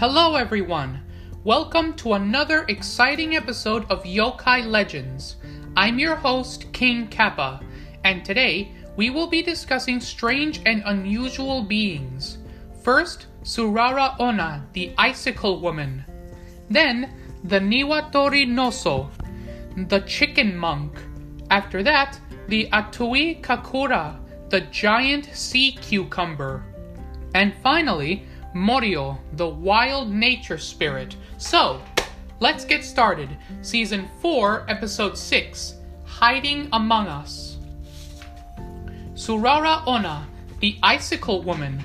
Hello, everyone. Welcome to another exciting episode of Yokai Legends. I'm your host, King Kappa, and today we will be discussing strange and unusual beings. First, Tsurara Onna, the Icicle Woman. Then, the Niwatori Noso, the Chicken Monk. After that, the Atui Kakura, the Giant Sea Cucumber. And finally, Morio, the Wild Nature Spirit. So, let's get started. Season 4, Episode 6 Hiding Among Us. Tsurara Onna, the Icicle Woman.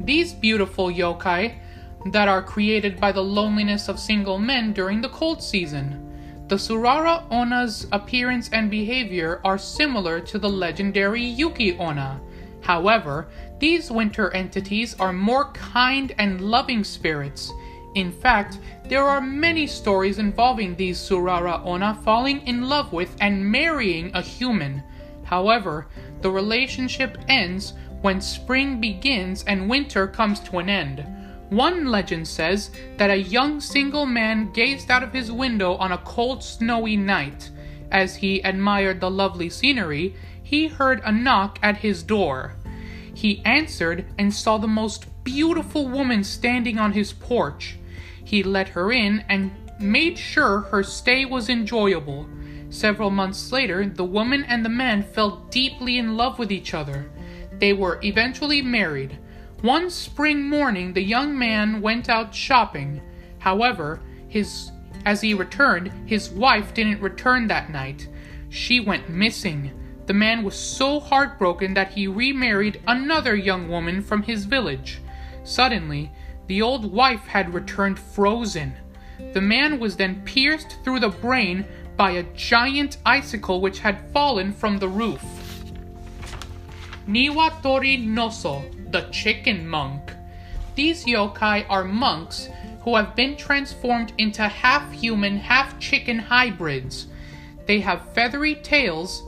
These beautiful yokai that are created by the loneliness of single men during the cold season. The Tsurara Onna's appearance and behavior are similar to the legendary Yuki Onna. However, these winter entities are more kind and loving spirits. In fact, there are many stories involving these Tsurara Onna falling in love with and marrying a human. However, the relationship ends when spring begins and winter comes to an end. One legend says that a young single man gazed out of his window on a cold, snowy night. As he admired the lovely scenery, he heard a knock at his door. He answered and saw the most beautiful woman standing on his porch. He let her in and made sure her stay was enjoyable. Several months later, the woman and the man fell deeply in love with each other. They were eventually married. One spring morning, the young man went out shopping. However, his as he returned, his wife didn't return that night. She went missing. The man was so heartbroken that he remarried another young woman from his village. Suddenly, the old wife had returned frozen. The man was then pierced through the brain by a giant icicle which had fallen from the roof. Niwatori Noso, the chicken monk. These yokai are monks who have been transformed into half human, half chicken hybrids. They have feathery tails,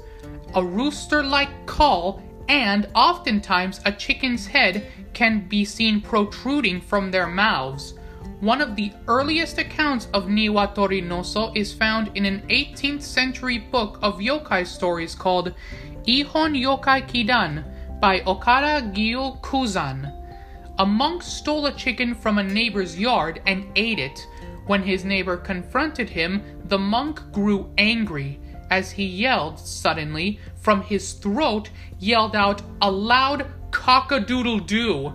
a rooster like call, and oftentimes a chicken's head can be seen protruding from their mouths. One of the earliest accounts of Niwatori Noso is found in an 18th century book of yokai stories called Ihon Yokai Kidan by Okada Gyokuzan. A monk stole a chicken from a neighbor's yard and ate it. When his neighbor confronted him, the monk grew angry. As he yelled, suddenly, from his throat, yelled out a loud cock a doodle doo.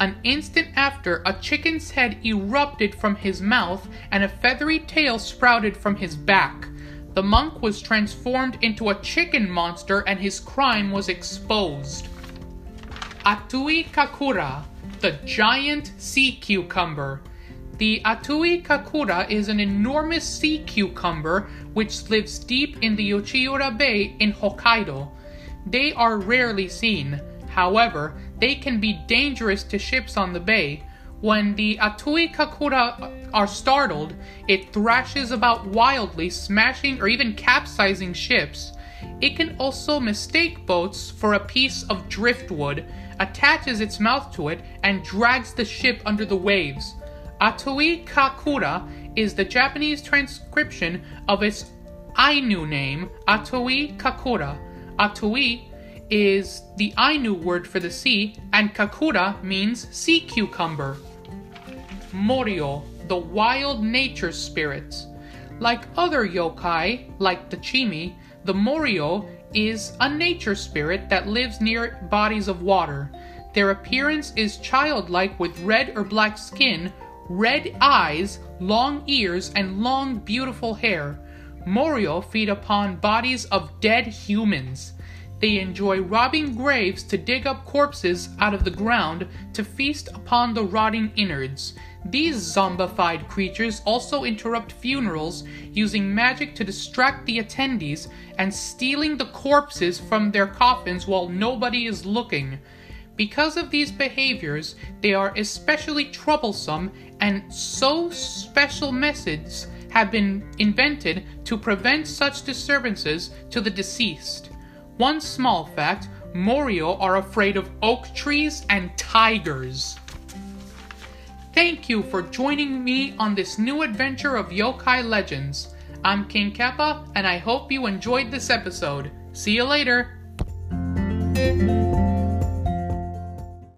An instant after, a chicken's head erupted from his mouth and a feathery tail sprouted from his back. The monk was transformed into a chicken monster and his crime was exposed. Atui Kakura, the giant sea cucumber. The Atui Kakura is an enormous sea cucumber which lives deep in the Uchiura Bay in Hokkaido. They are rarely seen. However, they can be dangerous to ships on the bay. When the Atui Kakura are startled, it thrashes about wildly, smashing or even capsizing ships. It can also mistake boats for a piece of driftwood, attaches its mouth to it, and drags the ship under the waves. Atui Kakura is the Japanese transcription of its Ainu name, Atui Kakura. Atui is the Ainu word for the sea, and Kakura means sea cucumber. Morio, the wild nature spirits. Like other yokai, like the Chimi, the Morio is a nature spirit that lives near bodies of water. Their appearance is childlike with red or black skin, red eyes, long ears, and long, beautiful hair. Morio feed upon bodies of dead humans. They enjoy robbing graves to dig up corpses out of the ground to feast upon the rotting innards. These zombified creatures also interrupt funerals using magic to distract the attendees and stealing the corpses from their coffins while nobody is looking. Because of these behaviors, they are especially troublesome, and so special methods have been invented to prevent such disturbances to the deceased. One small fact Morio are afraid of oak trees and tigers. Thank you for joining me on this new adventure of Yokai Legends. I'm King Kappa, and I hope you enjoyed this episode. See you later!